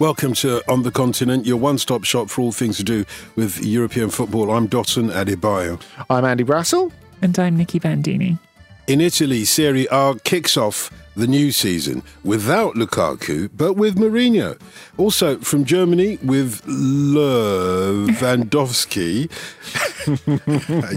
Welcome to On the Continent, your one stop shop for all things to do with European football. I'm Dotun Adebayo. I'm Andy Brassel. And I'm Nicky Bandini. In Italy, Serie A kicks off the new season without Lukaku, but with Mourinho. Also from Germany with Lewandowski.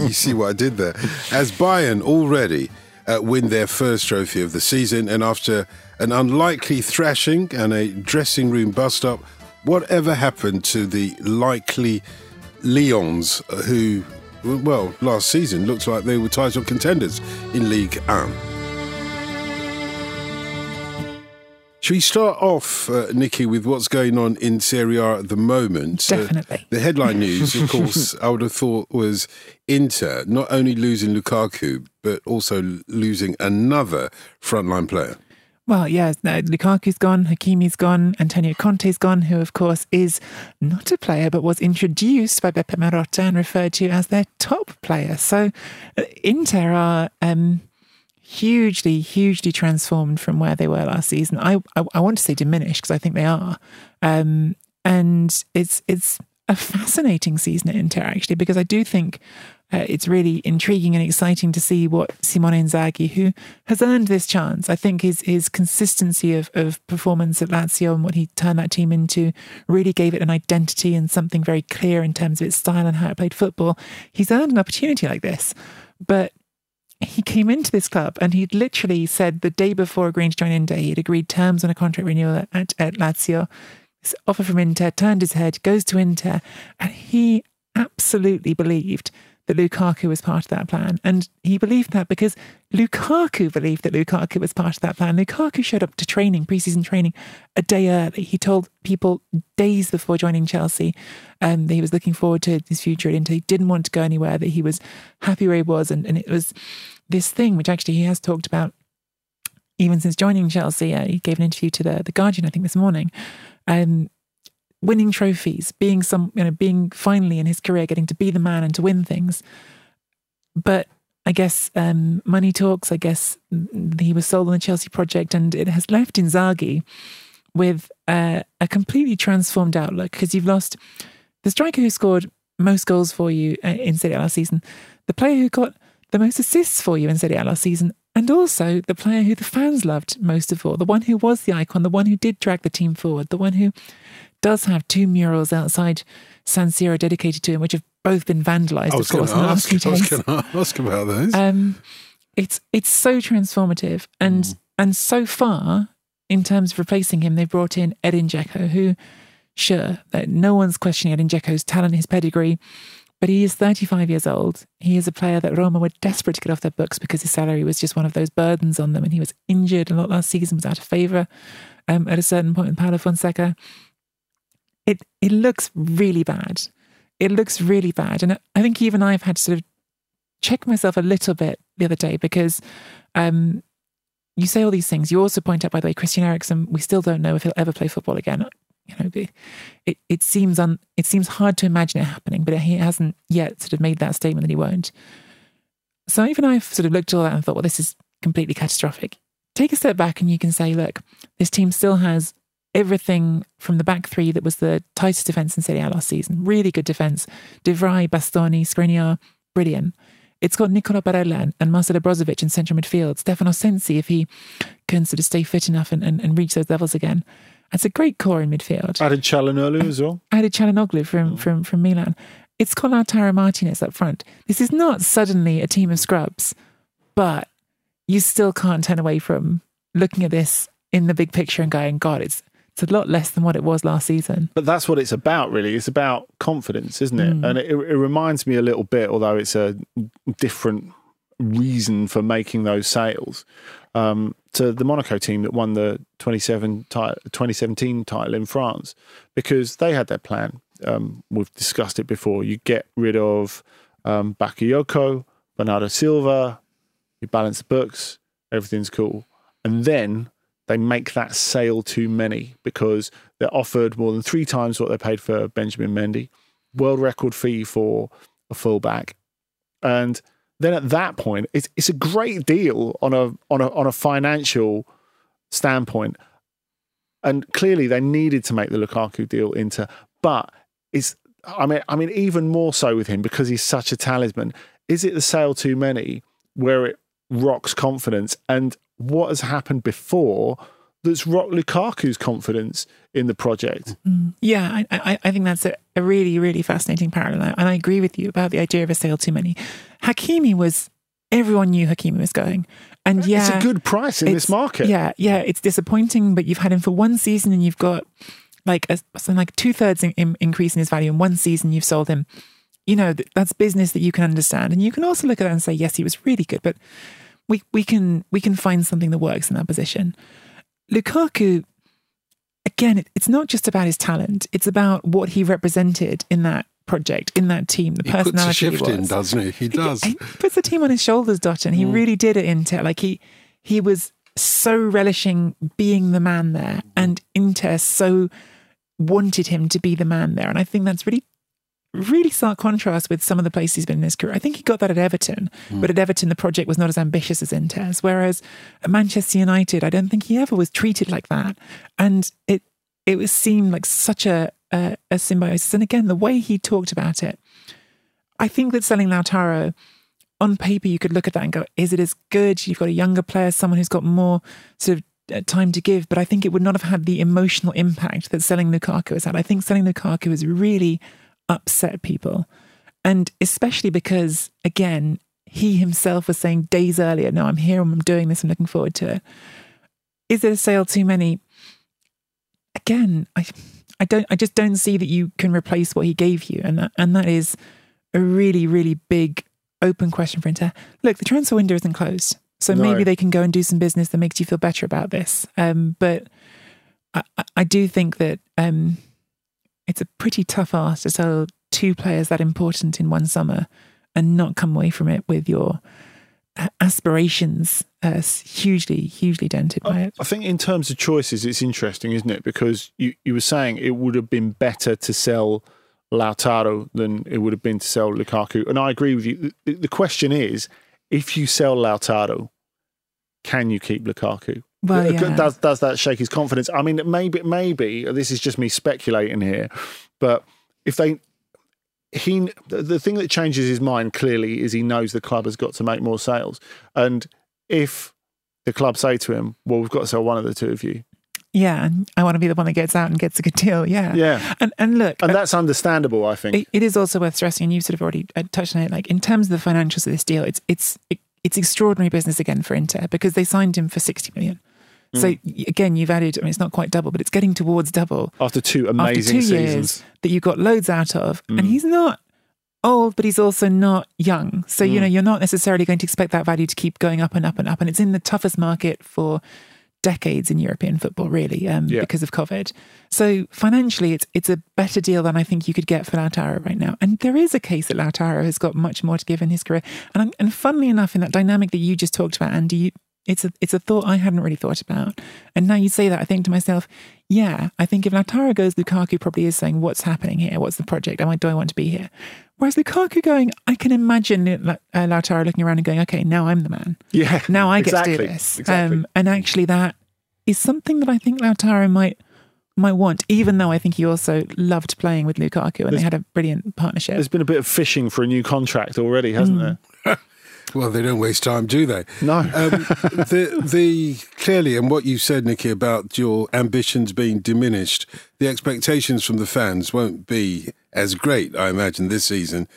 you see what I did there. As Bayern already uh, win their first trophy of the season, and after an unlikely thrashing and a dressing room bust up, whatever happened to the likely Lions who, well, last season looked like they were title contenders in League 1? Should we start off, uh, Nicky, with what's going on in Serie A at the moment? Definitely. Uh, the headline news, of course, I would have thought was Inter not only losing Lukaku, but also losing another frontline player. Well, no, Lukaku's gone, Hakimi's gone, Antonio Conte's gone, who, of course, is not a player, but was introduced by Beppe Marotta and referred to as their top player. So uh, Inter are. Um, hugely, hugely transformed from where they were last season. I I, I want to say diminished because I think they are, um, and it's it's a fascinating season at Inter actually because I do think. Uh, it's really intriguing and exciting to see what Simone Inzaghi, who has earned this chance, I think his his consistency of, of performance at Lazio and what he turned that team into really gave it an identity and something very clear in terms of its style and how it played football. He's earned an opportunity like this, but he came into this club and he'd literally said the day before agreeing to join Inter, he had agreed terms on a contract renewal at, at Lazio. This offer from Inter turned his head, goes to Inter, and he absolutely believed that Lukaku was part of that plan. And he believed that because Lukaku believed that Lukaku was part of that plan. Lukaku showed up to training, preseason training, a day early. He told people days before joining Chelsea um, that he was looking forward to his future at Inter. He didn't want to go anywhere, that he was happy where he was. And, and it was this thing, which actually he has talked about even since joining Chelsea. Uh, he gave an interview to the, the Guardian, I think, this morning. Um, winning trophies, being some, you know, being finally in his career getting to be the man and to win things. But I guess um, money talks. I guess he was sold on the Chelsea project, and it has left Inzaghi with uh, a completely transformed outlook because you've lost the striker who scored most goals for you uh, in Serie A last season, the player who got the most assists for you in Serie A last season, and also the player who the fans loved most of all, the one who was the icon, the one who did drag the team forward, the one who does have two murals outside San Siro dedicated to him, which have both been vandalised, of course, in the last few days. I was going to ask about those. Um, it's it's so transformative, and mm. and so far in terms of replacing him, they brought in Edin Dzeko, who, sure, that no one's questioning Edin Dzeko's talent, his pedigree, but he is 35 years old. He is a player that Roma were desperate to get off their books because his salary was just one of those burdens on them, and he was injured a lot last season, was out of favour um, at a certain point in Paulo Fonseca it it looks really bad. It looks really bad, and I think even I've had to sort of check myself a little bit the other day because um, you say all these things. You also point out, by the way, Christian Eriksen. We still don't know if he'll ever play football again. You know, it it seems un, it seems hard to imagine it happening, but he hasn't yet sort of made that statement that he won't. So even I've sort of looked at all that and thought, well, this is completely catastrophic. Take a step back and you can say, look, this team still has everything from the back three that was the tightest defence in Serie A last season. Really good defence. De Vrij, Bastoni, Skriniar, brilliant. It's got Nicola Barella and Marcelo Brozovic in central midfield. Stefano Sensi, if he can sort of stay fit enough and, and, and reach those levels again. It's a great core in midfield. Added Calhanoglu as well. Added Calhanoglu from, oh. from, from Milan. It's got Martinez up front. This is not suddenly a team of scrubs, but you still can't turn away from looking at this in the big picture and going, God, it's it's a lot less than what it was last season. But that's what it's about, really. It's about confidence, isn't it? Mm. And it, it reminds me a little bit, although it's a different reason for making those sales, um, to the Monaco team that won the 27 ti- 2017 title in France, because they had their plan. Um, we've discussed it before. You get rid of um, Bakayoko, Bernardo Silva, you balance the books, everything's cool. And then they make that sale too many because they're offered more than three times what they paid for Benjamin Mendy, world record fee for a fullback, and then at that point, it's it's a great deal on a on a on a financial standpoint. and clearly they needed to make the Lukaku deal into, but it's I mean, I mean, even more so with him because he's such a talisman. Is it the sale too many where it rocks confidence? And what has happened before that's rocked Lukaku's confidence in the project? Mm. Yeah, I, I, I think that's a, a really, really fascinating parallel. And I agree with you about the idea of a sale too many. Hakimi was, everyone knew Hakimi was going. And yeah, It's a good price in this market. Yeah, yeah, it's disappointing, but you've had him for one season and you've got like a, something like two thirds in, in, increase in his value in one season. You've sold him. You know, that's business that you can understand, and you can also look at that and say, yes, he was really good, but we we can we can find something that works in that position. Lukaku, again, it, it's not just about his talent; it's about what he represented in that project, in that team, the He puts a personality shift he in, doesn't he? He does. He puts the team on his shoulders, Dot, and he mm. really did it Inter. Like he he was so relishing being the man there, and mm. Inter so wanted him to be the man there. And I think that's really really stark contrast with some of the places he's been in his career. I think he got that at Everton, but at Everton the project was not as ambitious as Inter's. Whereas at Manchester United, I don't think he ever was treated like that. And it it was seemed like such a a, a symbiosis. And again, the way he talked about it, I think that selling Lautaro on paper, you could look at that and go, is it as good? You've got a younger player, someone who's got more sort of uh, time to give, but I think it would not have had the emotional impact that selling Lukaku has had. I think selling Lukaku has really upset people. And especially because, again, he himself was saying days earlier, no, I'm here, and I'm doing this, I'm looking forward to it. Is it a sale too many? Again, I I don't I just don't see that you can replace what he gave you. And that and that is a really, really big open question for Inter. Look, the transfer window isn't closed. So No. maybe they can go and do some business that makes you feel better about this. Um, but I- I do think that um, it's a pretty tough ask to sell two players that important in one summer and not come away from it with your uh, aspirations uh, hugely, hugely dented by it. I think in terms of choices, it's interesting, isn't it? Because you, you were saying it would have been better to sell Lautaro than it would have been to sell Lukaku. And I agree with you. The, the question is if you sell Lautaro, can you keep Lukaku? Well, yeah. Does, does that shake his confidence? I mean, maybe, maybe this is just me speculating here, but if they, he, the thing that changes his mind clearly is he knows the club has got to make more sales. And if the club say to him, well, we've got to sell one of the two of you, Yeah, and I want to be the one that gets out and gets a good deal. Yeah, Yeah. And and look, and that's understandable, I think. it, it is also worth stressing, and you've sort of already uh, touched on it. Like in terms of the financials of this deal, it's it's it, it's extraordinary business again for Inter because they signed him for sixty million. So Mm. y- again, you've added. I mean, it's not quite double, but it's getting towards double After two amazing after two seasons. years that you got loads out of, Mm. and he's not old, but he's also not young. So Mm. you know, you're not necessarily going to expect that value to keep going up and up and up. And it's in the toughest market for decades in European football, really, um, Yeah. because of COVID. So financially, it's it's a better deal than I think you could get for Lautaro right now. And there is a case that Lautaro has got much more to give in his career. And and funnily enough, in that dynamic that you just talked about, Andy, you, it's a it's a thought I hadn't really thought about. And now you say that, I think to myself, yeah, I think if Lautaro goes, Lukaku probably is saying, "What's happening here? What's the project? Am I do I want to be here?" Whereas Lukaku going, I can imagine uh, Lautaro looking around and going, "Okay, now I'm the man." Yeah. now I get exactly. to do this. Exactly. Um, and actually, that is something that I think Lautaro might might want, even though I think he also loved playing with Lukaku and There's- they had a brilliant partnership. There's been a bit of fishing for a new contract already, hasn't Mm. there? Well, they don't waste time, do they? No. Um, the the clearly, and what you said, Nicky, about your ambitions being diminished, the expectations from the fans won't be as great, I imagine, this season.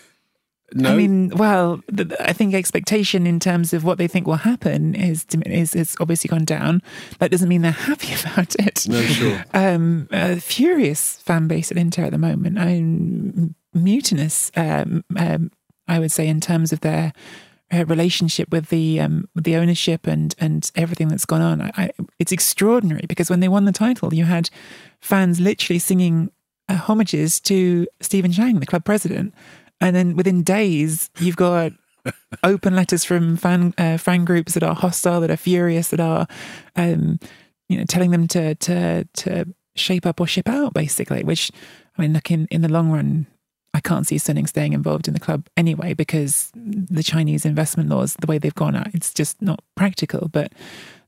No, I mean, well, I think expectation in terms of what they think will happen is is is obviously gone down. That doesn't mean they're happy about it. no, sure. um, a furious fan base at Inter at the moment. I mean, mutinous, um, um, I would say, in terms of their uh, relationship with the um, with the ownership and and everything that's gone on. I, I, it's extraordinary because when they won the title, you had fans literally singing uh, homages to Steven Zhang, the club president, and then within days, you've got open letters from fan uh, fan groups that are hostile, that are furious, that are um, you know telling them to to to shape up or ship out, basically. Which I mean, look in in the long run. I can't see Suning staying involved in the club anyway because the Chinese investment laws, the way they've gone out, it's just not practical. But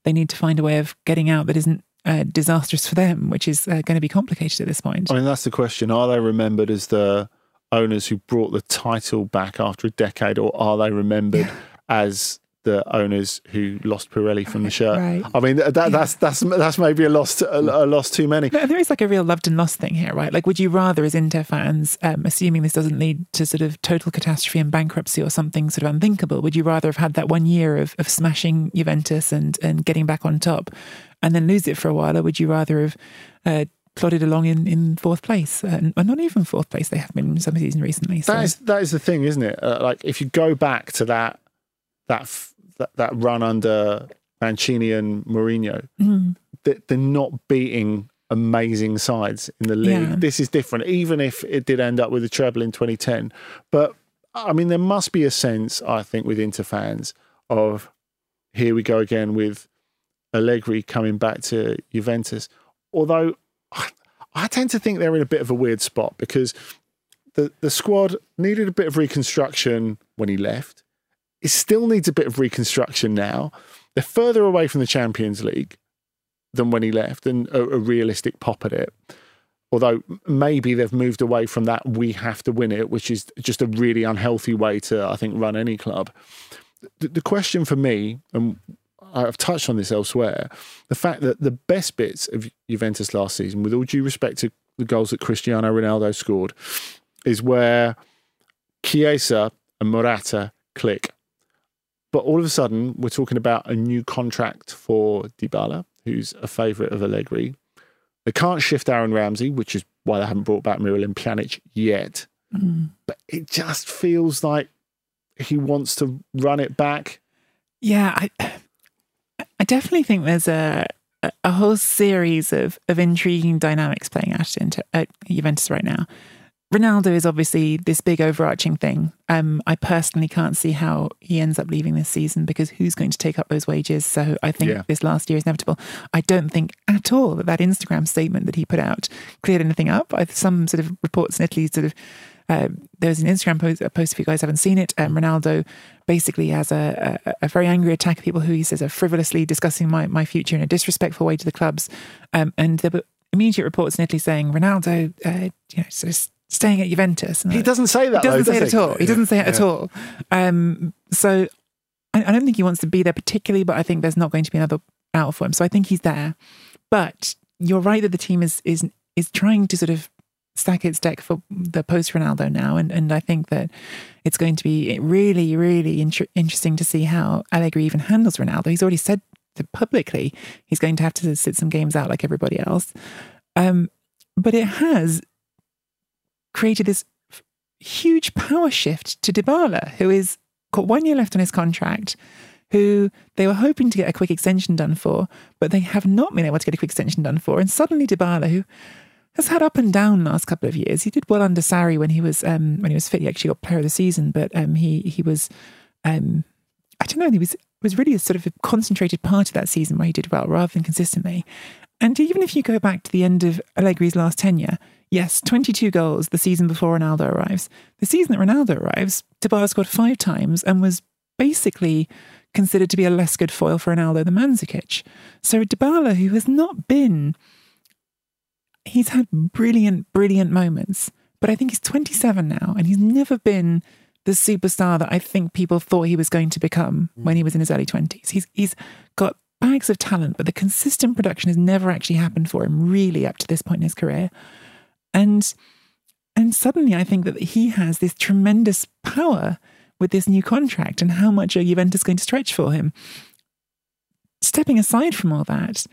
they need to find a way of getting out that isn't uh, disastrous for them, which is uh, going to be complicated at this point. I mean, that's the question. Are they remembered as the owners who brought the title back after a decade, or are they remembered Yeah. as the owners who lost Pirelli from the shirt? Right. I mean, that, that's that's that's maybe a loss a, a loss too many. No, there is like a real loved and lost thing here, right? Like, would you rather, as Inter fans, um, assuming this doesn't lead to sort of total catastrophe and bankruptcy or something sort of unthinkable, would you rather have had that one year of, of smashing Juventus and, and getting back on top and then lose it for a while? Or would you rather have uh, plodded along in, in fourth place? Uh, and not even fourth place, they have been in some season recently. So. That is that is the thing, isn't it? Uh, like if you go back to that that f- that, that run under Mancini and Mourinho, Mm. they, they're not beating amazing sides in the league. Yeah. This is different, even if it did end up with a treble in 2010. But I mean, there must be a sense, I think, with Inter fans of here we go again with Allegri coming back to Juventus. Although I, I tend to think they're in a bit of a weird spot because the, the squad needed a bit of reconstruction when he left. It still needs a bit of reconstruction now. They're further away from the Champions League than when he left and a, a realistic pop at it. Although maybe they've moved away from that, we have to win it, which is just a really unhealthy way to, I think, run any club. The, the question for me, and I've touched on this elsewhere, the fact that the best bits of Juventus last season, with all due respect to the goals that Cristiano Ronaldo scored, is where Chiesa and Morata click. But all of a sudden, we're talking about a new contract for Dybala, who's a favourite of Allegri. They can't shift Aaron Ramsey, which is why they haven't brought back Miralem Pjanic yet. Mm. But it just feels like he wants to run it back. Yeah, I, I definitely think there's a a whole series of of intriguing dynamics playing out at Juventus right now. Ronaldo is obviously this big overarching thing. Um, I personally can't see how he ends up leaving this season because who's going to take up those wages? So I think Yeah. this last year is inevitable. I don't think at all that that Instagram statement that he put out cleared anything up. I, some sort of reports in Italy sort of uh, there was an Instagram post, a post if you guys haven't seen it. Um, Ronaldo basically has a, a, a very angry attack of people who he says are frivolously discussing my, my future in a disrespectful way to the clubs. Um, and there were immediate reports in Italy saying Ronaldo, uh, you know, sort of staying at Juventus. He doesn't say that. he doesn't though, say it does at all. He doesn't say it at all. Um, so I, I don't think he wants to be there particularly, but I think there's not going to be another out for him. So I think he's there. But you're right that the team is is is trying to sort of stack its deck for the post Ronaldo now, and and I think that it's going to be really really inter- interesting to see how Allegri even handles Ronaldo. He's already said publicly he's going to have to sit some games out like everybody else. Um, but it has created this huge power shift to Dybala, who is got one year left on his contract, who they were hoping to get a quick extension done for, but they have not been able to get a quick extension done for. And suddenly Dybala, who has had up and down last couple of years, he did well under Sarri when he was um, when he was fit. He actually got Player of the Season, but um, he he was um, I don't know. He was was really a sort of a concentrated part of that season where he did well rather than consistently. And even if you go back to the end of Allegri's last tenure, yes, 22 goals the season before Ronaldo arrives. The season that Ronaldo arrives, Dybala scored five times and was basically considered to be a less good foil for Ronaldo than Mandzukic. So Dybala, who has not been, he's had brilliant, brilliant moments, but I think he's 27 now and he's never been the superstar that I think people thought he was going to become hmm. when he was in his early 20s. He's he's got bags of talent, but the consistent production has never actually happened for him really up to this point in his career. And and suddenly I think that he has this tremendous power with this new contract and how much are Juventus going to stretch for him. Stepping aside from all that,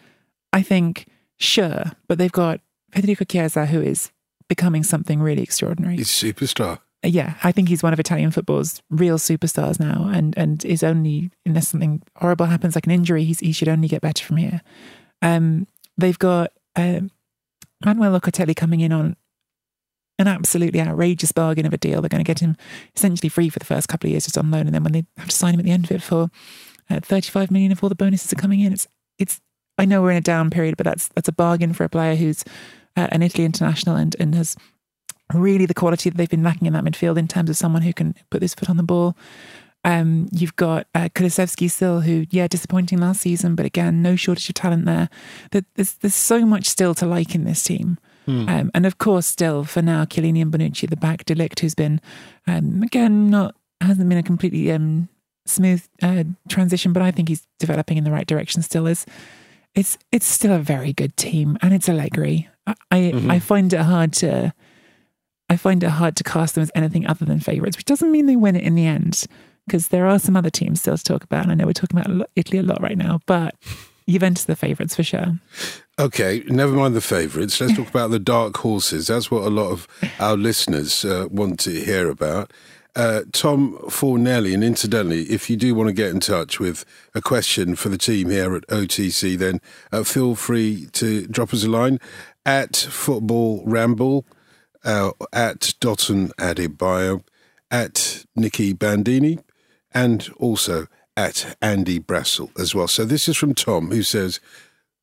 I think sure, but they've got Federico Chiesa who is becoming something really extraordinary He's a superstar. yeah, I think he's one of Italian football's real superstars now, and and is only unless something horrible happens, like an injury, he's, he should only get better from here. Um, they've got um, Manuel Locatelli coming in on an absolutely outrageous bargain of a deal. They're going to get him essentially free for the first couple of years, just on loan, and then when they have to sign him at the end of it for uh, thirty-five million, if all the bonuses are coming in, it's it's. I know we're in a down period, but that's that's a bargain for a player who's uh, an Italy international and and has really the quality that they've been lacking in that midfield in terms of someone who can put this foot on the ball. Um, you've got uh, Kulusevski still, who yeah, disappointing last season, but again, no shortage of talent there. That there's there's so much still to like in this team. Um, and of course, still for now, Chiellini and Bonucci the back, De Ligt, who's been um, again not hasn't been a completely um, smooth uh, transition, but I think he's developing in the right direction. Still is. It's it's still a very good team, and it's Allegri. I I, I find it hard to I find it hard to cast them as anything other than favourites, which doesn't mean they win it in the end, because there are some other teams still to talk about. And I know we're talking about Italy a lot right now, but Juventus are the favourites for sure. Okay, never mind the favourites. Let's talk about the dark horses. That's what a lot of our listeners uh, want to hear about. Uh, Tom Fornelli, and incidentally, if you do want to get in touch with a question for the team here at OTC, then uh, feel free to drop us a line at Football Ramble, uh, at Dotun Adebayo, at Nicky Bandini, and also at Andy Brassel as well. So this is from Tom, who says,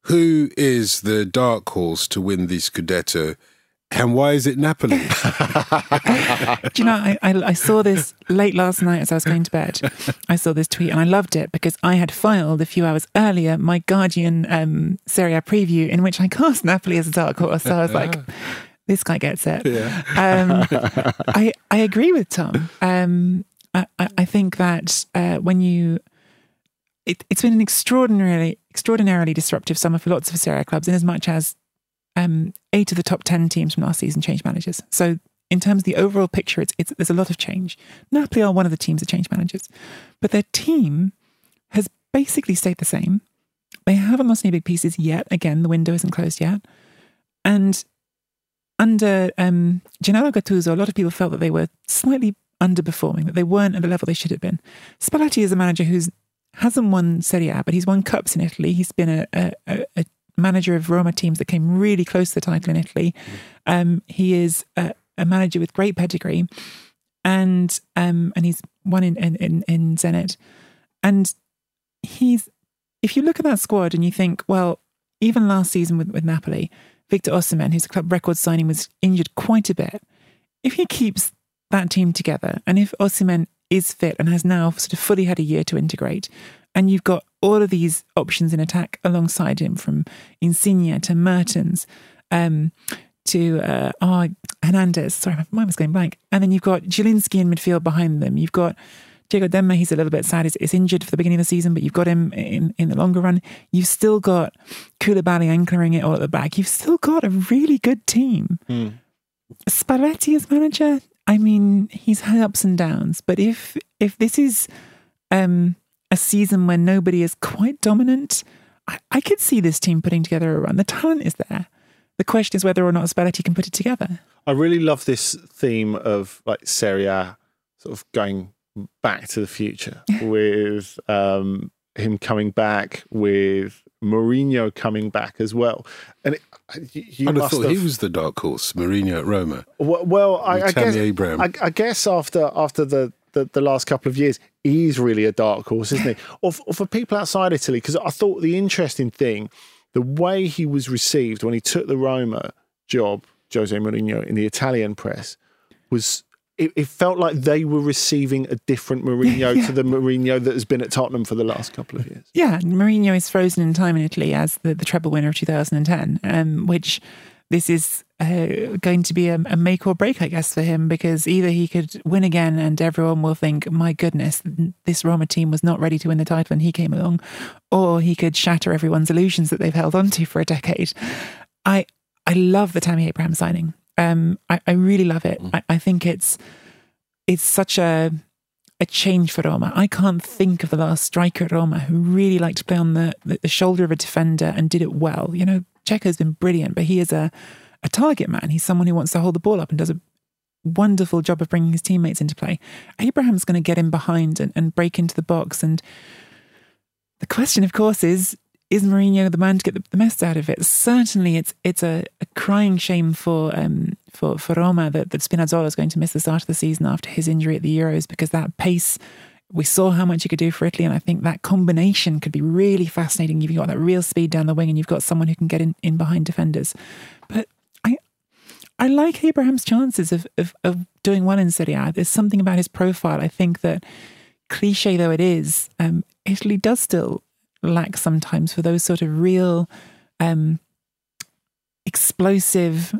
"Who is the dark horse to win the Scudetto, and why is it Napoli?" Do you know, I, I, I saw this late last night as I was going to bed. I saw this tweet and I loved it because I had filed a few hours earlier my Guardian um, Serie A preview in which I cast Napoli as a dark horse. So I was like, this guy gets it. Um, I, I agree with Tom. Um, I, I think that uh, when you it, it's been an extraordinarily extraordinarily disruptive summer for lots of Serie clubs in as much as um, eight of the top 10 teams from last season changed managers. So, in terms of the overall picture, it's, it's, there's a lot of change. Napoli are one of the teams that changed managers, but their team has basically stayed the same. They haven't lost any big pieces yet. Again, the window isn't closed yet. And under um, Gennaro Gattuso, a lot of people felt that they were slightly underperforming, that they weren't at the level they should have been. Spalletti is a manager who's hasn't won Serie A, but he's won cups in Italy. He's been a, a, a, manager of Roma teams that came really close to the title in Italy. Um, he is a, a manager with great pedigree, and um, and he's won in in, in, in Zenit. And he's if you look at that squad and you think, well, even last season with, with Napoli, Victor Osimhen, who's a club record signing, was injured quite a bit. If he keeps that team together, and if Osimhen is fit and has now sort of fully had a year to integrate, and you've got all of these options in attack alongside him, from Insigne to Mertens, um, to uh, oh, Hernandez. Sorry, my mind was going blank. And then you've got Zielinski in midfield behind them. You've got Diego Demme. He's a little bit sad. He's, he's injured for the beginning of the season, but you've got him in, in the longer run. You've still got Koulibaly anchoring it all at the back. You've still got a really good team. Spalletti as manager, I mean, he's had ups and downs, but if if this is um, a season where nobody is quite dominant, I, I could see this team putting together a run. The talent is there. The question is whether or not Spalletti can put it together. I really love this theme of like Serie A sort of going back to the future with um, him coming back, with Mourinho coming back as well. And it, you, you I'd have thought he was the dark horse, Mourinho at Roma. Well, well I, I guess. I, I guess after after the, the the last couple of years, he's really a dark horse, isn't he? or, for, or for people outside Italy, because I thought the interesting thing, the way he was received when he took the Roma job, Jose Mourinho in the Italian press, was. It, it felt like they were receiving a different Mourinho to the Mourinho that has been at Tottenham for the last couple of years. Yeah, Mourinho is frozen in time in Italy as the, the treble winner of 2010, um, which this is uh, going to be a, a make or break, I guess, for him because either he could win again and everyone will think, my goodness, this Roma team was not ready to win the title and he came along, or he could shatter everyone's illusions that they've held onto for a decade. I I love the Tammy Abraham signing. Um, I, I really love it. I, I think it's it's such a a change for Roma. I can't think of the last striker at Roma who really liked to play on the, the, the shoulder of a defender and did it well. You know, Dzeko's been brilliant, but he is a, a target man. He's someone who wants to hold the ball up and does a wonderful job of bringing his teammates into play. Abraham's going to get in behind and, and break into the box. And the question, of course, is is Mourinho the man to get the, the most out of it? Certainly, it's it's a, a crying shame for um, for for Roma that, that Spinazzola is going to miss the start of the season after his injury at the Euros because that pace. We saw how much he could do for Italy, and I think that combination could be really fascinating. If you've got that real speed down the wing, and you've got someone who can get in, in behind defenders. But I I like Abraham's chances of, of of doing well in Serie A. There's something about his profile. I think that cliche though it is, um, Italy does still lack sometimes for those sort of real um, explosive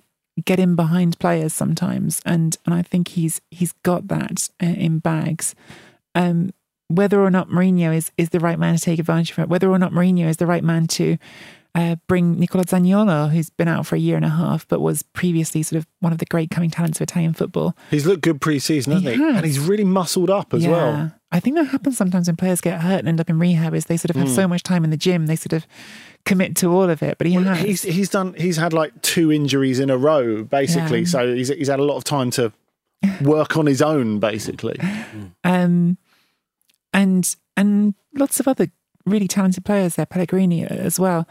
get in behind players sometimes. And and I think he's he's got that uh, in bags. Um, whether or not Mourinho is is the right man to take advantage of it whether or not Mourinho is the right man to uh, bring Nicola Zaniolo, who's been out for a year and a half, but was previously sort of one of the great coming talents of Italian football. He's looked good pre-season, hasn't he? he? And he's really muscled up as yeah. well. I think that happens sometimes when players get hurt and end up in rehab. Is they sort of have mm. so much time in the gym, they sort of commit to all of it. But he well, has. He's, he's done. He's had like two injuries in a row, basically. Yeah. So he's he's had a lot of time to work on his own, basically. Um, and and lots of other really talented players there, Pellegrini as well.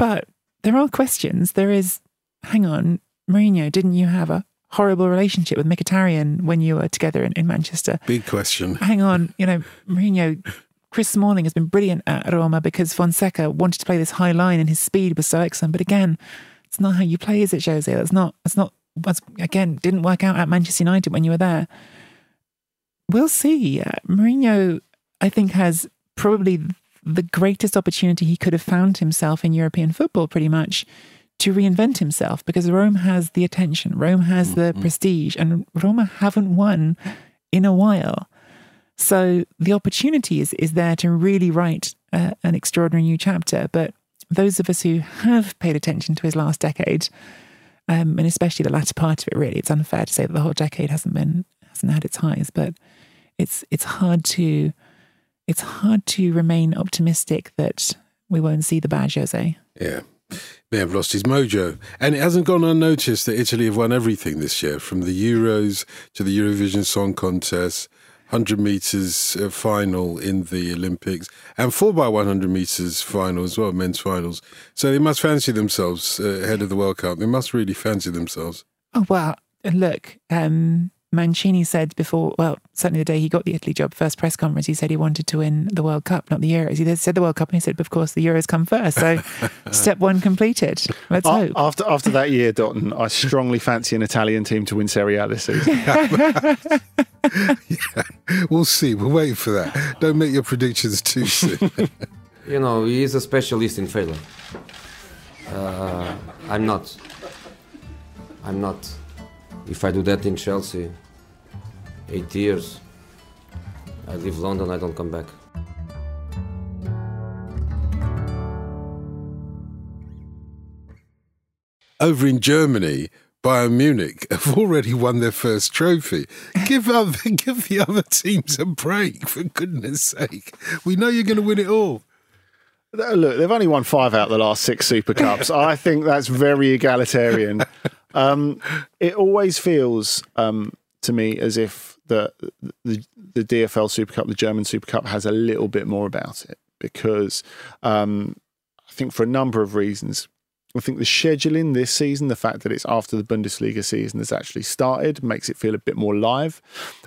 But there are questions. There is, hang on, Mourinho, didn't you have a horrible relationship with Mkhitaryan when you were together in, in Manchester? Big question. Hang on, you know, Mourinho, Chris Smalling has been brilliant at Roma because Fonseca wanted to play this high line and his speed was so excellent. But again, it's not how you play, is it, Jose? That's not, that's not, that's, again, didn't work out at Manchester United when you were there. We'll see. Uh, Mourinho, I think, has probably the greatest opportunity he could have found himself in European football, pretty much, to reinvent himself because Rome has the attention, Rome has the mm-hmm. prestige, and Roma haven't won in a while. So the opportunity is, is there to really write uh, an extraordinary new chapter. But those of us who have paid attention to his last decade, um, and especially the latter part of it, really, it's unfair to say that the whole decade hasn't been hasn't had its highs, but it's it's hard to it's hard to remain optimistic that we won't see the bad Jose. Yeah. May have lost his mojo. And it hasn't gone unnoticed that Italy have won everything this year, from the Euros to the Eurovision Song Contest, 100 metres uh, final in the Olympics, and 4x100 metres final as well, men's finals. So they must fancy themselves uh, ahead of the World Cup. They must really fancy themselves. Oh, well, look, um, Mancini said before, well, certainly the day he got the Italy job, first press conference, he said he wanted to win the World Cup, not the Euros. He said the World Cup, and he said, but of course, the Euros come first. So step one completed. Let's uh, hope. After after that year, Dotun, I strongly fancy an Italian team to win Serie A this season. yeah, we'll see. We'll wait for that. Don't make your predictions too soon. you know, he is a specialist in failure. Uh, I'm not. I'm not. If I do that in Chelsea, eight years, I leave London, I don't come back. Over in Germany, Bayern Munich have already won their first trophy. Give other, give the other teams a break, for goodness sake. We know you're going to win it all. Look, they've only won five out of the last six Super Cups. I think that's very egalitarian. Um, it always feels um, to me as if the, the, the DFL Super Cup, the German Super Cup, has a little bit more about it because um, I think for a number of reasons. I think the scheduling this season, the fact that it's after the Bundesliga season has actually started, makes it feel a bit more live.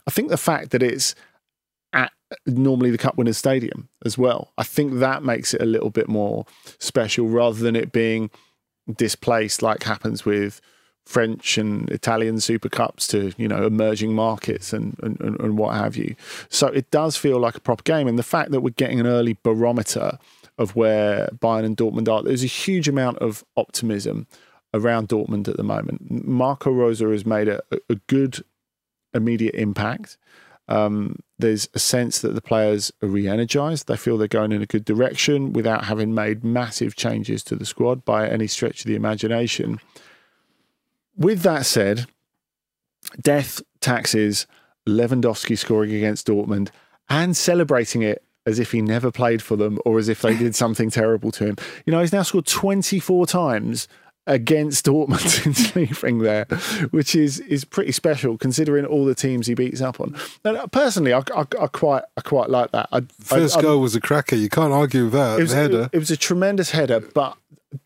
I think the fact that it's at normally the Cup Winners' Stadium as well, I think that makes it a little bit more special rather than it being displaced like happens with French and Italian Super Cups to you know emerging markets and, and, and what have you. So it does feel like a proper game, and the fact that we're getting an early barometer of where Bayern and Dortmund are, there's a huge amount of optimism around Dortmund at the moment. Marco Rose has made a, a good immediate impact. Um, there's a sense that the players are re-energized. They feel they're going in a good direction without having made massive changes to the squad by any stretch of the imagination with that said, death taxes Lewandowski scoring against Dortmund and celebrating it as if he never played for them or as if they did something terrible to him. You know, he's now scored 24 times against Dortmund since leaving there, which is is pretty special considering all the teams he beats up on. And personally, I, I, I quite I quite like that. I, First goal was a cracker. You can't argue with that. It was, header. It, it was a tremendous header, but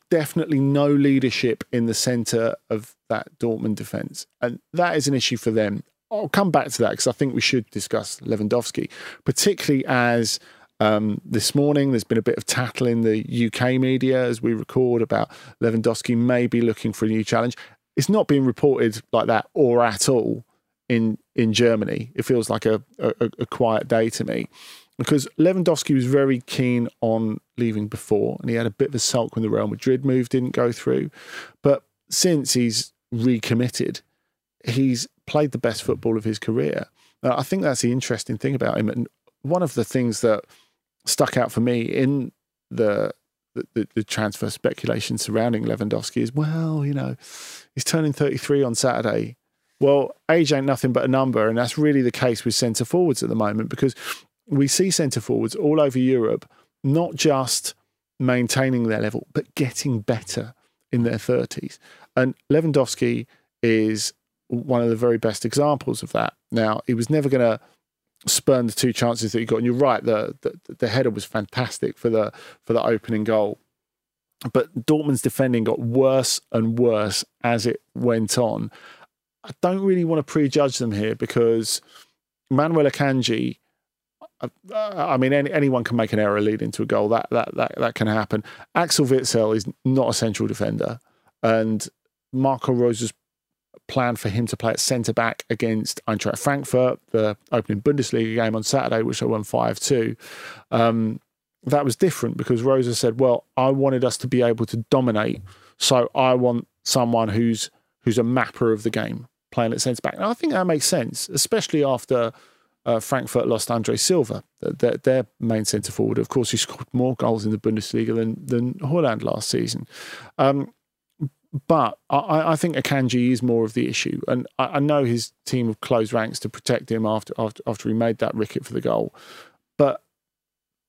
definitely no leadership in the centre of that Dortmund defence. And that is an issue for them. I'll come back to that because I think we should discuss Lewandowski, particularly as um, this morning there's been a bit of tattle in the UK media as we record about Lewandowski maybe looking for a new challenge. It's not being reported like that or at all in in Germany. It feels like a, a, a quiet day to me because Lewandowski was very keen on leaving before, and he had a bit of a sulk when the Real Madrid move didn't go through. But since he's recommitted, he's played the best football of his career. I think that's the interesting thing about him, and one of the things that stuck out for me in the the, the, transfer speculation surrounding Lewandowski is well, you know, he's turning 33 on Saturday. Well, age ain't nothing but a number, and that's really the case with centre forwards at the moment because we see centre forwards all over Europe not just maintaining their level, but getting better in their 30s. And Lewandowski is one of the very best examples of that. Now, he was never going to spurn the two chances that he got. And you're right, the, the, the header was fantastic for the for the opening goal. But Dortmund's defending got worse and worse as it went on. I don't really want to prejudge them here because Manuel Akanji, I mean, any, anyone can make an error leading to a goal. That that that that can happen. Axel Witsel is not a central defender, and Marco Rose's plan for him to play at centre back against Eintracht Frankfurt, the opening Bundesliga game on Saturday, which I won 5 2. Um, that was different because Rose said, Well, I wanted us to be able to dominate. So I want someone who's who's a mapper of the game playing at centre back. And I think that makes sense, especially after uh, Frankfurt lost Andre Silva, their, their main centre forward. Of course, he scored more goals in the Bundesliga than than Haaland last season. Um, but I, I, think Akanji is more of the issue, and I, I, know his team have closed ranks to protect him after after, after he made that ricket for the goal. But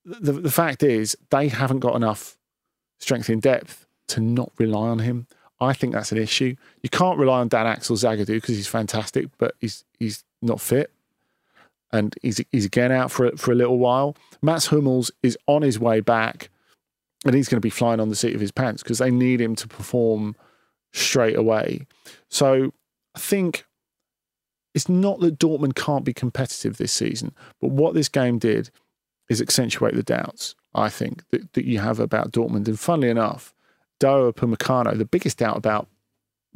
the the fact is, they haven't got enough strength in depth to not rely on him. I think that's an issue. You can't rely on Dan Axel Zagadou because he's fantastic, but he's he's not fit, and he's he's again out for for a little while. Mats Hummels is on his way back, and he's going to be flying on the seat of his pants because they need him to perform straight away. So I think it's not that Dortmund can't be competitive this season, but what this game did is accentuate the doubts, I think, that, that you have about Dortmund. And funnily enough, Dayot Upamecano, the biggest doubt about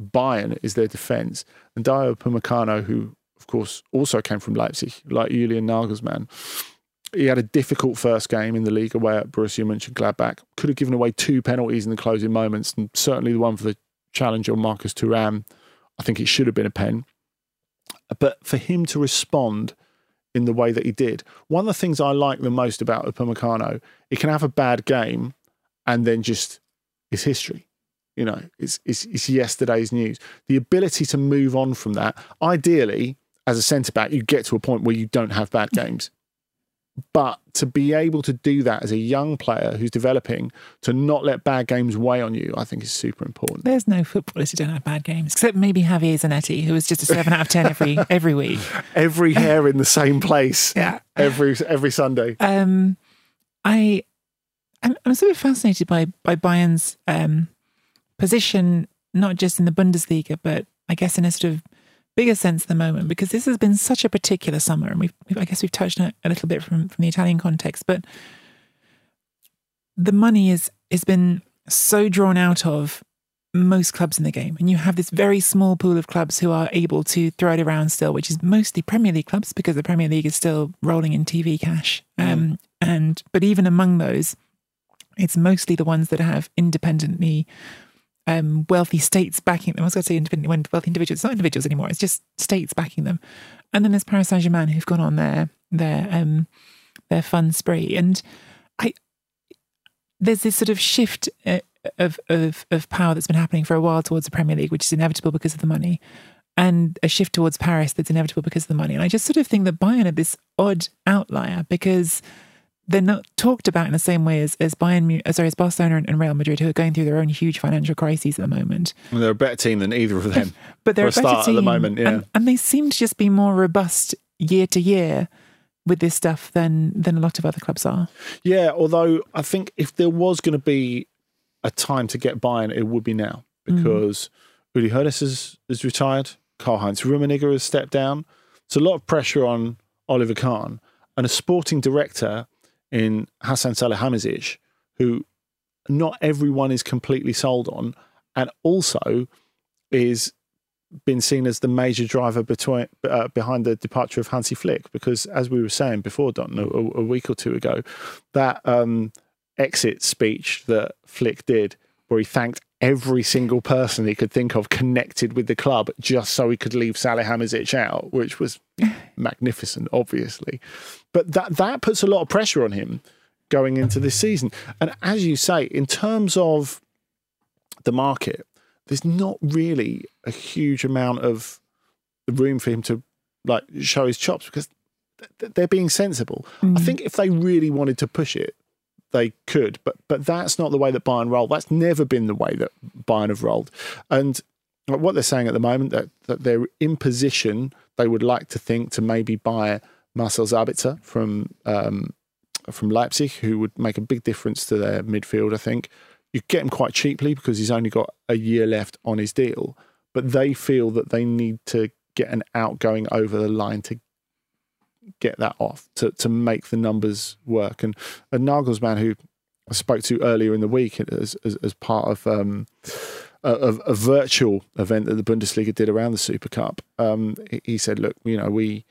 Bayern is their defence. And Dayot Upamecano, who of course also came from Leipzig, like Julian Nagelsmann, he had a difficult first game in the league away at Borussia Mönchengladbach. Could have given away two penalties in the closing moments, and certainly the one for the challenge on Marcus Thuram. I think it should have been a pen. But for him to respond in the way that he did, one of the things I like the most about Upamecano, he can have a bad game and then just it's history. You know, it's, it's, it's yesterday's news. The ability to move on from that, ideally, as a centre back, you get to a point where you don't have bad games. But to be able to do that as a young player who's developing, to not let bad games weigh on you, I think is super important. There's no footballers who don't have bad games, except maybe Javier Zanetti, who was just a seven out of ten every every week. Every hair in the same place. Yeah. Every every Sunday. Um, I, I'm, I'm sort of fascinated by by Bayern's um position, not just in the Bundesliga, but I guess in a sort of bigger sense at the moment because this has been such a particular summer, and we've, I guess we've touched on it a little bit from from the Italian context, but the money is has been so drawn out of most clubs in the game, and you have this very small pool of clubs who are able to throw it around still, which is mostly Premier League clubs because the Premier League is still rolling in TV cash. Mm. Um, and but even among those, it's mostly the ones that have independently um, wealthy states backing them. I was going to say independent, wealthy individuals. It's not individuals anymore. It's just states backing them. And then there's Paris Saint Germain who've gone on their their um, their fun spree. And I there's this sort of shift uh, of of of power that's been happening for a while towards the Premier League, which is inevitable because of the money, and a shift towards Paris that's inevitable because of the money. And I just sort of think that Bayern are this odd outlier because they're not talked about in the same way as as Bayern, sorry, as Barcelona and Real Madrid, who are going through their own huge financial crises at the moment. Well, they're a better team than either of them, but they're a, a better team at the moment, yeah. And, and, they seem to just be more robust year to year with this stuff than than a lot of other clubs are. Yeah, although I think if there was going to be a time to get Bayern, it would be now mm. because mm. Uli Hoeneß is, is retired, Karl Heinz Rummenigge has stepped down. It's a lot of pressure on Oliver Kahn and a sporting director in Hassan Salihamidzic, who not everyone is completely sold on, and also is been seen as the major driver between, uh, behind the departure of Hansi Flick because, as we were saying before, Don, a, a week or two ago, that um, exit speech that Flick did, where he thanked every single person he could think of connected with the club just so he could leave Salihamidzic out, which was magnificent, obviously. But that that puts a lot of pressure on him going into this season. And as you say, in terms of the market, there's not really a huge amount of room for him to like show his chops because they're being sensible. Mm. I think if they really wanted to push it, they could, but but that's not the way that Bayern roll. That's never been the way that Bayern have rolled. And what they're saying at the moment that that they're in position, they would like to think to maybe buy Marcel Sabitzer from um, from Leipzig, who would make a big difference to their midfield. I think you get him quite cheaply because he's only got a year left on his deal, but they feel that they need to get an outgoing over the line to get that off to to make the numbers work. And, and Nagelsmann, who I spoke to earlier in the week as as, as part of um, a, a, virtual event that the Bundesliga did around the Super Cup, um, he said, "Look, you know, we,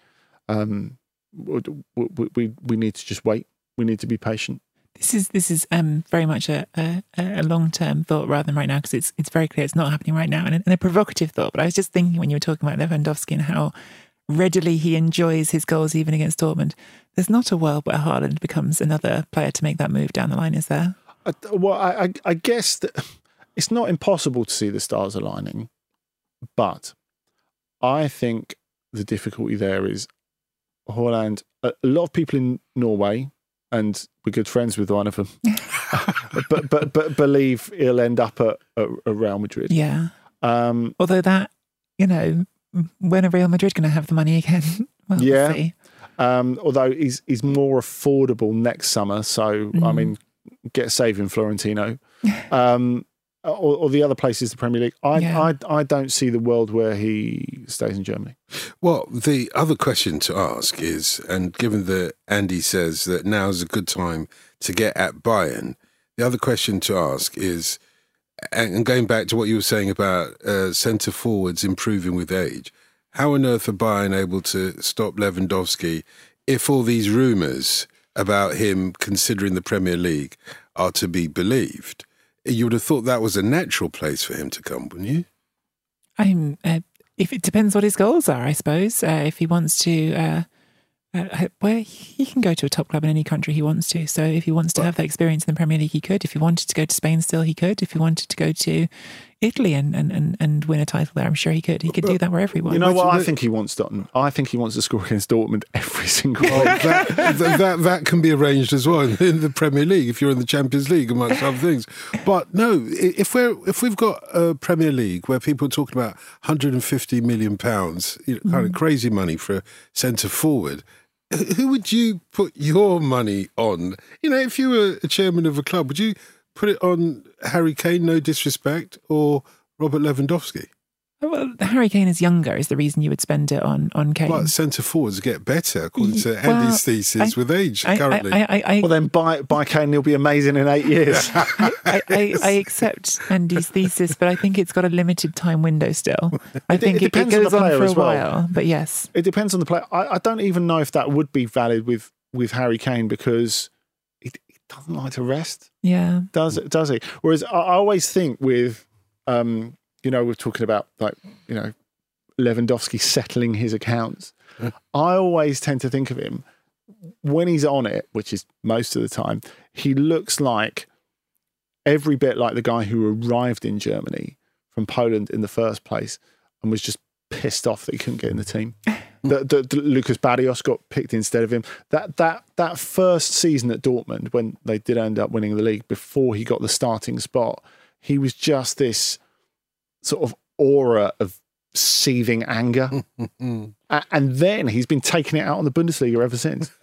um, we we we need to just wait. We need to be patient." This is this is um, very much a, a, a long term thought rather than right now because it's it's very clear it's not happening right now and a, and a provocative thought. But I was just thinking when you were talking about Lewandowski and how readily he enjoys his goals even against Dortmund. There's not a world where Haaland becomes another player to make that move down the line, is there? I, well, I, I guess that it's not impossible to see the stars aligning, but I think the difficulty there is Haaland. A lot of people in Norway, and we're good friends with one of them, but but but believe he'll end up at, at, at Real Madrid. Yeah. Um, Although that, you know, when are Real Madrid going to have the money again? well, yeah. We'll um, although he's he's more affordable next summer, so mm. I mean, get saving Florentino. um, or, or, the other places, the Premier League. I, yeah. I I don't see the world where he stays in Germany. Well, the other question to ask is, and given that Andy says that now is a good time to get at Bayern, the other question to ask is and going back to what you were saying about uh, centre forwards improving with age, how on earth are Bayern able to stop Lewandowski if all these rumours about him considering the Premier League are to be believed? You would have thought that was a natural place for him to come, wouldn't you? I'm. Uh, if it depends what his goals are, I suppose. Uh, if he wants to uh, uh, where he can go to a top club in any country he wants to. So if he wants to have that experience in the Premier League, he could. If he wanted to go to Spain, still he could. If he wanted to go to Italy and, and, and, and win a title there, I'm sure he could. He could do that wherever he wants. You know what? I think he wants Dortmund. I think he wants to score against Dortmund every single well, that, that, that, that can be arranged as well in the Premier League if you're in the Champions League, amongst other things. But no, if we're if we've got a Premier League where people are talking about 150 million pounds, you know, kind mm. of crazy money for a centre forward who would you put your money on? You know, if you were a chairman of a club, would you put it on Harry Kane, no disrespect, or Robert Lewandowski? Oh, well, Harry Kane is younger is the reason you would spend it on on Kane. Well, centre forwards get better according to well, Andy's thesis I, with age I, currently. I, well, then buy buy Kane, he'll be amazing in eight years. I, accept Andy's thesis, but I think it's got a limited time window still. I think it, it, it goes on, on for a while, well. but yes, it depends on the player. I, don't even know if that would be valid with with Harry Kane because he, he doesn't like to rest. Yeah, does it? Does he? Whereas I always think with um, you know, we're talking about like, you know, Lewandowski settling his accounts. I always tend to think of him when he's on it, which is most of the time, he looks like every bit like the guy who arrived in Germany from Poland in the first place and was just pissed off that he couldn't get in the team. that, that, Lucas Barrios got picked instead of him. That that that first season at Dortmund, when they did end up winning the league, before he got the starting spot, he was just this sort of aura of seething anger. and then he's been taking it out on the Bundesliga ever since.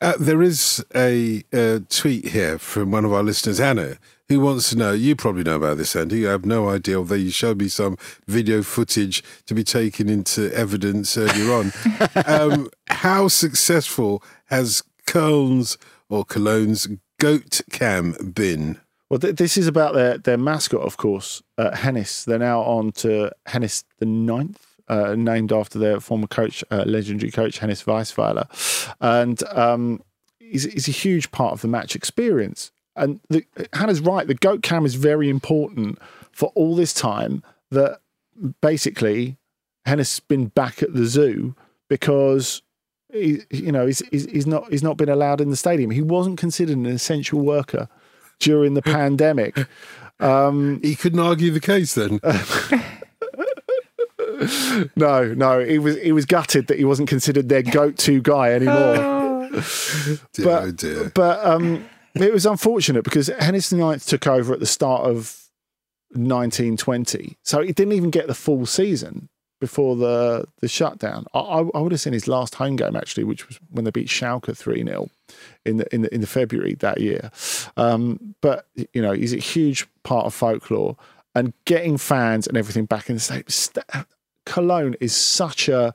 Uh, there is a, a, tweet here from one of our listeners, Anna, who wants to know. You probably know about this, Andy. I have no idea. Although you showed me some video footage to be taken into evidence earlier on. um, how successful has Köln's or Cologne's goat cam been? Well, th- this is about their, their mascot, of course, uh, Hennes. They're now on to Hennes the Ninth, uh, named after their former coach, uh, legendary coach Hennes Weisweiler. And um, he's, he's a huge part of the match experience. And the, Hannah's right, the goat cam is very important for all this time that basically Hennes has been back at the zoo because he, you know he's, he's, he's not he's not been allowed in the stadium. He wasn't considered an essential worker during the pandemic. Um, He couldn't argue the case then. no, no, he was he was gutted that he wasn't considered their go-to guy anymore. dear, but- oh dear. but um, it was unfortunate because Hennes Ninth took over at the start of 1920, so he didn't even get the full season before the the shutdown. I, I, would have seen his last home game actually, which was when they beat Schalke three 0 in the in the in the February that year. Um, but you know, he's a huge part of folklore and getting fans and everything back in the state. St- Cologne is such a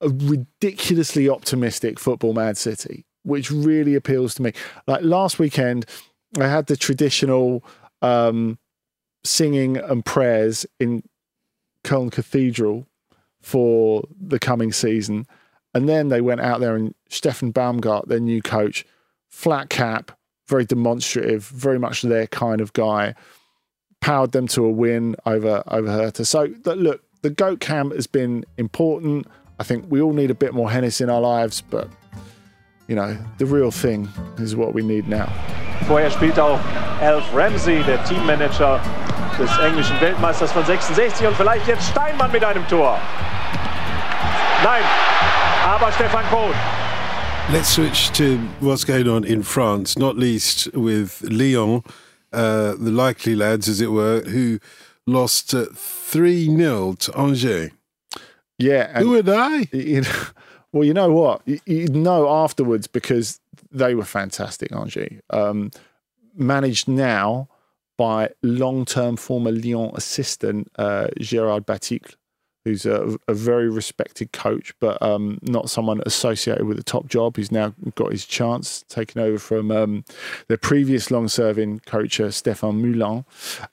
a ridiculously optimistic football mad city, which really appeals to me. Like last weekend, I had the traditional um, singing and prayers in Cologne Cathedral for the coming season. And then they went out there and Steffen Baumgart, their new coach, flat cap, very demonstrative, very much their kind of guy, powered them to a win over over Hertha. So look, the goat camp has been important. I think we all need a bit more Hennes in our lives, but you know, the real thing is what we need now. Vorher spielt auch Alf Ramsey, der Teammanager des englischen Weltmeisters von 66 und vielleicht jetzt Steinmann mit einem Tor. Nein, aber Stefan Kohn. Let's switch to what's going on in France, not least with Lyon, uh, the likely lads, as it were, who lost 3 0 to Angers. Yeah, and Who are they? you know, well, you know what? You, you know afterwards because they were fantastic, Angers. Um, managed now by long-term former Lyon assistant uh, Gerard Baticle, who's a, a very respected coach, but um, not someone associated with the top job. He's now got his chance, taking over from um, previous long-serving coach, uh, Stéphane Moulin.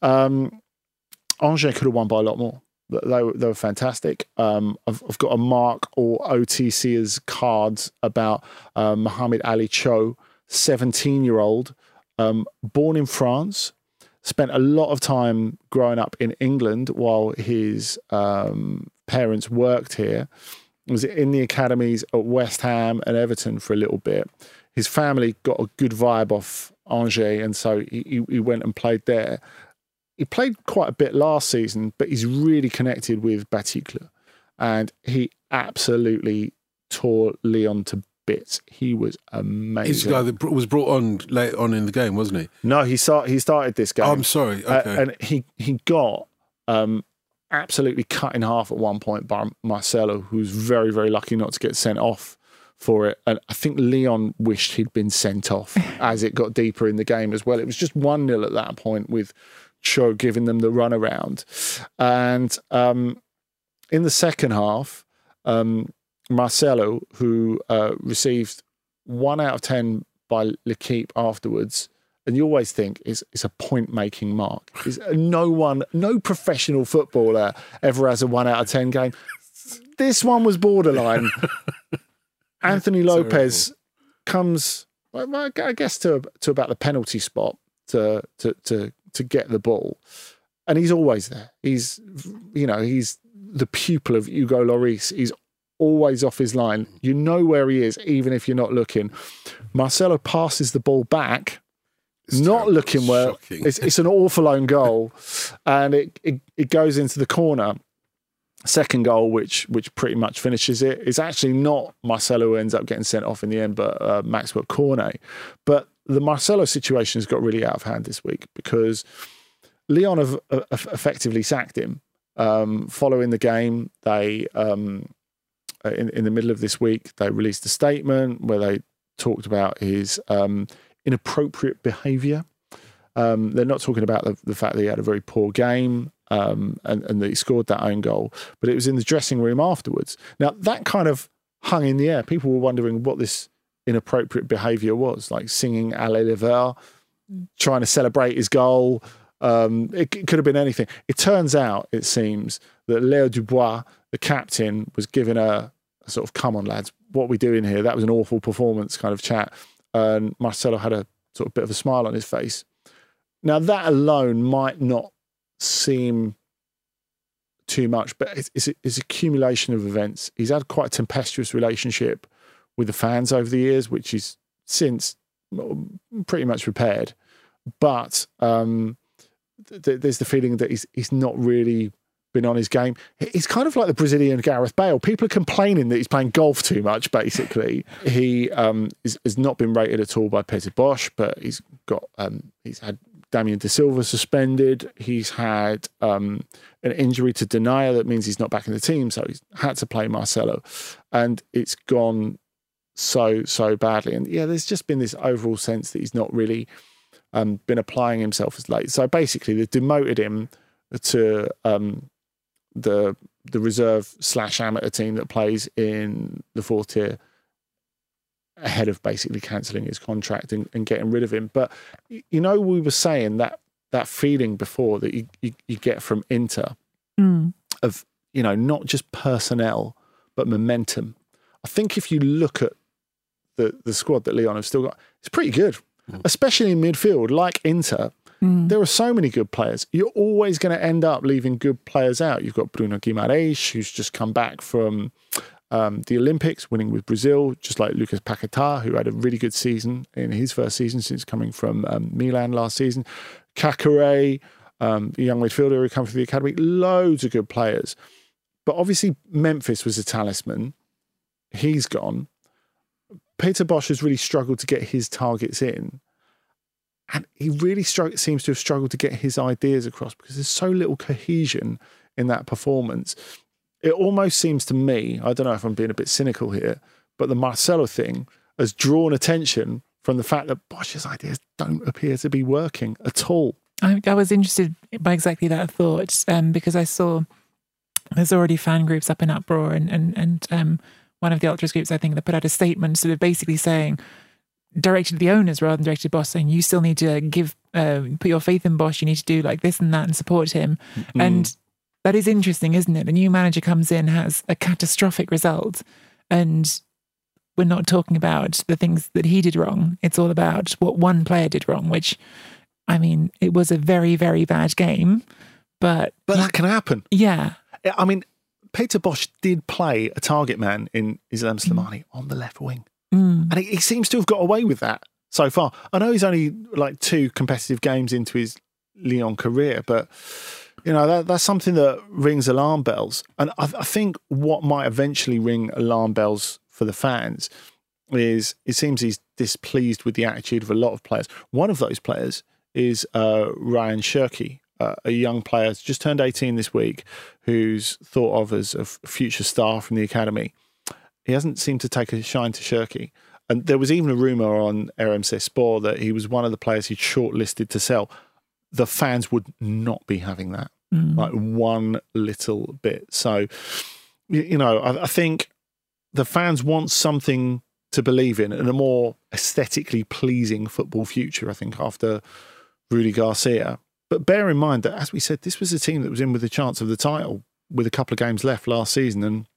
Um, Angers could have won by a lot more. They were, they were fantastic. Um, I've, I've got a mark or OTC's cards about uh, Mohamed Ali Cho, 17 year old, um, born in France, spent a lot of time growing up in England while his um, parents worked here. Was in the academies at West Ham and Everton for a little bit. His family got a good vibe off Angers, and so he, he went and played there he played quite a bit last season, but he's really connected with Baticle. And he absolutely tore Lyon to bits. He was amazing. He's the guy that was brought on late on in the game, wasn't he? no, he start, he started this game. Oh, I'm sorry. Uh, and he he got um, absolutely cut in half at one point by Marcelo, who's very very lucky not to get sent off for it. And I think Lyon wished he'd been sent off as it got deeper in the game as well. It was just one 0 at that point with Cho giving them the runaround, and um, in the second half, um, Marcelo, who uh, received one out of ten by L'Equipe afterwards and you always think it's, it's a point making mark. Is no one, no professional footballer ever has a one out of 10 game. This one was borderline. Anthony Lopes comes, I guess, to, to about the penalty spot to, to, to, to get the ball. And he's always there. He's, you know, he's the pupil of Hugo Lloris. He's always off his line. You know where he is, even if you're not looking. Marcelo passes the ball back It's not terrible. looking. Shocking. It's, it's an awful own goal, and it, it it goes into the corner. Second goal, which which pretty much finishes it. it, is actually not Marcelo who ends up getting sent off in the end, but uh, Maxwell Cornet. But the Marcelo situation has got really out of hand this week because Lyon have, uh, effectively sacked him. Um, following the game, they um, uh, in in the middle of this week they released a statement where they talked about his um, inappropriate behaviour. Um, they're not talking about the, the fact that he had a very poor game um, and, and that he scored that own goal, but it was in the dressing room afterwards. Now, that kind of hung in the air. People were wondering what this inappropriate behaviour was, like singing Allez les Verts, trying to celebrate his goal. Um, it, it could have been anything. It turns out, it seems, that Leo Dubois, the captain, was given a, a sort of "Come on, lads, what are we doing here?" That was an awful performance, kind of chat. And Marcelo had a sort of bit of a smile on his face. Now that alone might not seem too much, but it's, it's, it's accumulation of events. He's had quite a tempestuous relationship with the fans over the years, which he's since pretty much repaired. But um, th- there's the feeling that he's he's not really been on his game. He's kind of like the Brazilian Gareth Bale. People are complaining that he's playing golf too much. Basically, he um, is, has not been rated at all by Peter Bosz, but he's got um, he's had Damien Da Silva suspended. He's had um, an injury to Denayer that means he's not back in the team, so he's had to play Marcelo, and it's gone so so badly. And yeah, there's just been this overall sense that he's not really um, been applying himself as late. So basically, they demoted him to um, the the reserve slash amateur team that plays in the fourth tier ahead of basically cancelling his contract and, and, getting rid of him. But you know, we were saying that that feeling before that you, you, you get from Inter mm. of you know not just personnel but momentum. I think if you look at the the squad that Lyon have still got, it's pretty good, mm. especially in midfield. Like Inter, mm. there are so many good players. You're always going to end up leaving good players out. You've got Bruno Guimaraes, who's just come back from um, the Olympics, winning with Brazil, just like Lucas Paquetá, who had a really good season in his first season since coming from um, Milan last season. Caqueret, um, the young midfielder who come from the academy, loads of good players. But obviously, Memphis was a talisman. He's gone. Peter Bosz has really struggled to get his targets in. And he really seems to have struggled to get his ideas across because there's so little cohesion in that performance it almost seems to me, I don't know if I'm being a bit cynical here, but the Marcelo thing has drawn attention from the fact that Bosz's ideas don't appear to be working at all. I, I was interested by exactly that thought um, because I saw there's already fan groups up in uproar, and and and um, one of the ultras groups I think that put out a statement, sort of basically saying directed to the owners rather than directed to Bosz, saying you still need to give uh, put your faith in Bosz. You need to do like this and that and support him. Mm. And that is interesting, isn't it? The new manager comes in, has a catastrophic result, and we're not talking about the things that he did wrong. It's all about what one player did wrong, which, I mean, it was a very, very bad game, but. But that can happen. Yeah. I mean, Peter Bosz did play a target man in Islam Slimani mm. on the left wing. Mm. And he, he seems to have got away with that so far. I know he's only like two competitive games into his Lyon career, but you know, that, that's something that rings alarm bells. And I, I think what might eventually ring alarm bells for the fans is it seems he's displeased with the attitude of a lot of players. One of those players is uh, Ryan Cherki, a young player just turned 18 this week, who's thought of as a future star from the academy. He hasn't seemed to take a shine to Cherki. And there was even a rumour on RMC Sport that he was one of the players he'd shortlisted to sell the fans would not be having that, mm. like one little bit. So, you know, I, I think the fans want something to believe in and a more aesthetically pleasing football future, I think, after Rudy Garcia. But bear in mind that, as we said, this was a team that was in with a chance of the title with a couple of games left last season. And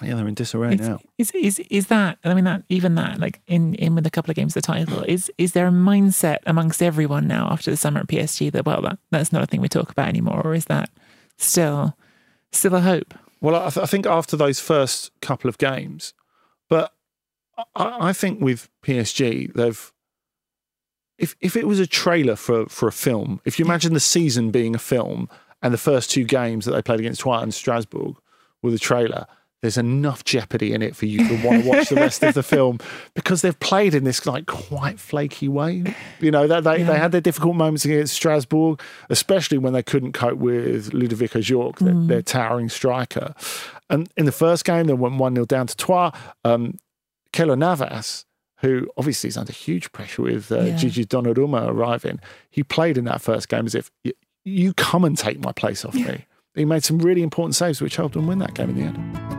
yeah, they're in disarray it's, now. Is is is that? I mean, that even that, like in in with a couple of games of the title, is is there a mindset amongst everyone now after the summer at PSG that well, that that's not a thing we talk about anymore, or is that still still a hope? Well, I, th- I think after those first couple of games, but I, I think with PSG, they've if if it was a trailer for for a film, if you imagine the season being a film and the first two games that they played against Troyes and Strasbourg with a trailer there's enough jeopardy in it for you to want to watch the rest of the film because they've played in this like quite flaky way. You know, they, they, yeah. they had their difficult moments against Strasbourg, especially when they couldn't cope with Ludovic Ajorque, mm. their, their, towering striker. And in the first game, they went 1 0 down to Troyes. Um, Navas, who obviously is under huge pressure with uh, yeah. Gigi Donnarumma arriving, he played in that first game as if you come and take my place off me. He made some really important saves, which helped them win that game in the end.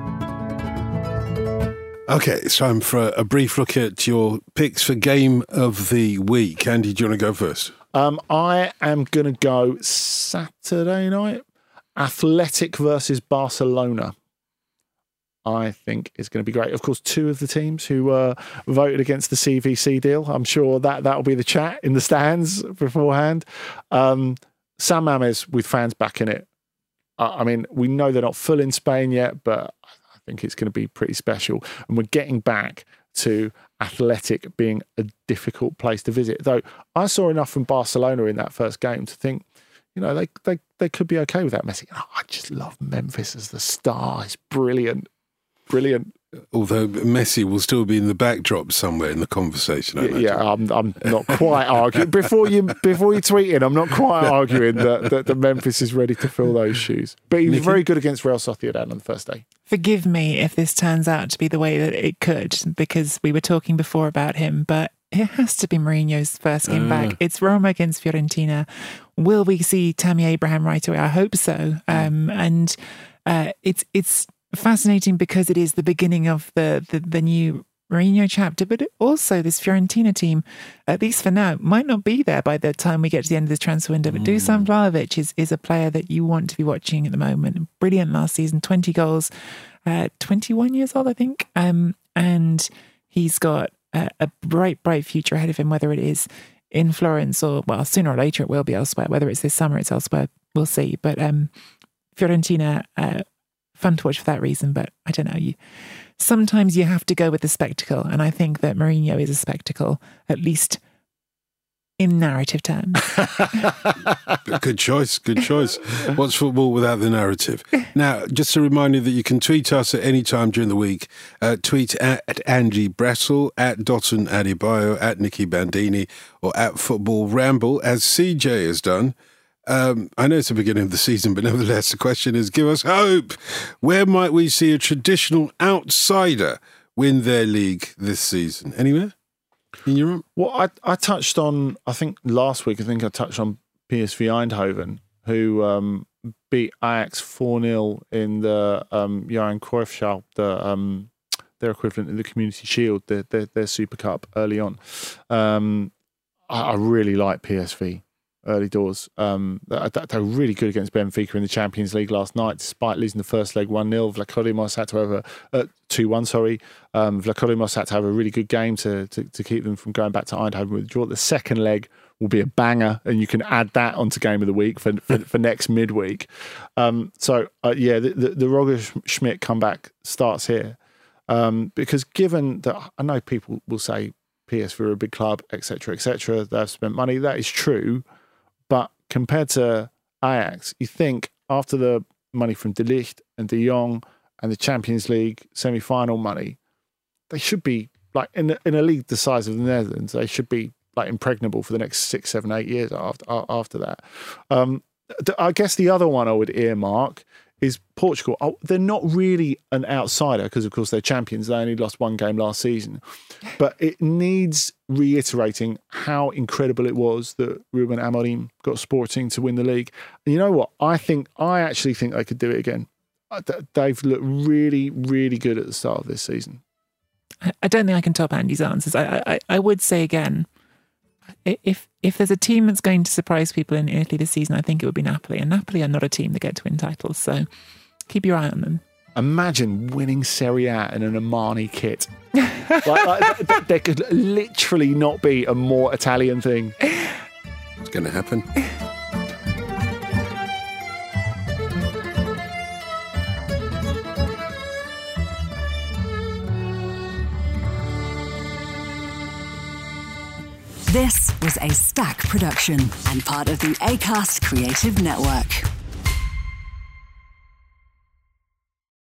Okay, it's time for a, a brief look at your picks for game of the week. Andy, do you want to go first? Um, I am going to go Saturday night. Athletic versus Barcelona. I think is going to be great. Of course, two of the teams who uh, voted against the CVC deal. I'm sure that that will be the chat in the stands beforehand. Um, San Mamés with fans back in it. I mean, we know they're not full in Spain yet, but I think it's going to be pretty special. And we're getting back to Athletic being a difficult place to visit. Though I saw enough from Barcelona in that first game to think, you know, they they they could be okay without Messi. Oh, I just love Memphis as the star. It's brilliant, brilliant. Although Messi will still be in the backdrop somewhere in the conversation. I imagine. Yeah, I'm, I'm not quite arguing before you before you tweet in. I'm not quite arguing that, that, that Memphis is ready to fill those shoes. But he was Nicky? very good against Real Sociedad on the first day. Forgive me if this turns out to be the way that it could, because we were talking before about him, but it has to be Mourinho's first game back. It's Roma against Fiorentina. Will we see Tammy Abraham right away? I hope so. Um, and uh, it's it's fascinating because it is the beginning of the the, the new Mourinho chapter, but also this Fiorentina team, at least for now, might not be there by the time we get to the end of this transfer window. But Dusan Vlahovic is, is a player that you want to be watching at the moment. Brilliant last season, 20 goals, uh, 21 years old, I think. Um, and he's got a, a bright, bright future ahead of him, whether it is in Florence or, well, sooner or later it will be elsewhere. Whether it's this summer, it's elsewhere, we'll see. But um, Fiorentina, uh, fun to watch for that reason. But I don't know. You sometimes you have to go with the spectacle, and I think that Mourinho is a spectacle, at least in narrative terms. Good choice. Good choice. What's football without the narrative? Now, just a reminder that you can tweet us at any time during the week. Uh, tweet at, at Andy Brassell, at Dotun Adebayo, at Nicky Bandini, or at Football Ramble, as CJ has done. Um, I know it's the beginning of the season, but nevertheless, the question is give us hope. Where might we see a traditional outsider win their league this season? Anywhere? In Europe? Well, I, I touched on, I think last week, I think I touched on PSV Eindhoven, who um, beat Ajax 4 0 in the um, Johan Cruyff the um, their equivalent in the Community Shield, their, their, their Super Cup early on. Um, I, I really like PSV early doors. Um, they- they- they're really good against Benfica in the Champions League last night, despite losing the first leg 1 0. Vlachodimos had to have a uh, 2 1, sorry. Um, had to have a really good game to, to, to keep them from going back to Eindhoven with a draw. The second leg will be a banger, and you can add that onto game of the week for, for, for next midweek. Um, so, uh, yeah, the, the, the Roger Schmidt comeback starts here. Um, because given that I know people will say PSV are a big club, etc., etc., they've spent money. That is true. Compared to Ajax, you think after the money from De Ligt and De Jong and the Champions League semi final money, they should be like in, in a league the size of the Netherlands, they should be like impregnable for the next six, seven, eight years after after that. Um, I guess the other one I would earmark is Portugal. Oh, they're not really an outsider because, of course, they're champions. They only lost one game last season, but it needs reiterating how incredible it was that Ruben Amorim got Sporting to win the league. And you know what? I think I actually think they could do it again. They've looked really, really good at the start of this season. I- don't think I can top Andy's answers. I, I, I would say again, if if there's a team that's going to surprise people in Italy this season, I think it would be Napoli. And Napoli are not a team that get to win titles, so keep your eye on them. Imagine winning Serie A in an Armani kit. like, like, th- th- there could literally not be a more Italian thing. It's going to happen. This was a Stack production and part of the ACAST Creative Network.